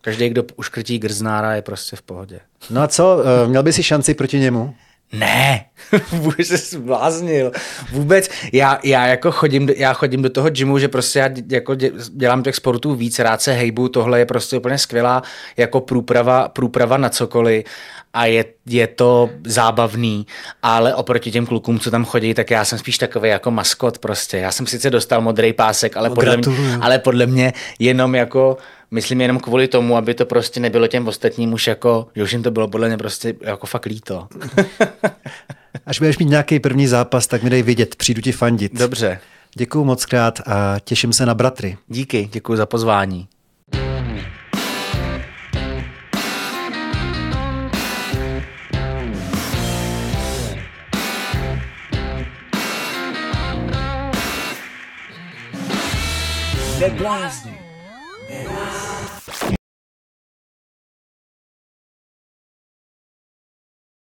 Každý, kdo uškrtí grznára, je prostě v pohodě. No a co, eh, měl by si šanci proti němu? Ne, vůbec se zbláznil. Vůbec, já, já jako chodím, já chodím do toho gymu, že prostě já jako dělám těch sportů víc, rád se hejbu, tohle je prostě úplně skvělá jako průprava, průprava na cokoliv a je, je to zábavný, ale oproti těm klukům, co tam chodí, tak já jsem spíš takový jako maskot prostě. Já jsem sice dostal modrý pásek, ale, podle mě, ale podle mě jenom jako myslím jenom kvůli tomu, aby to prostě nebylo těm ostatním už jako, že už jim to bylo podle mě prostě jako fakt líto. Až budeš mít nějaký první zápas, tak mi dej vidět, přijdu ti fandit. Dobře. Děkuju moc krát a těším se na bratry. Díky, děkuji za pozvání. Neblázni.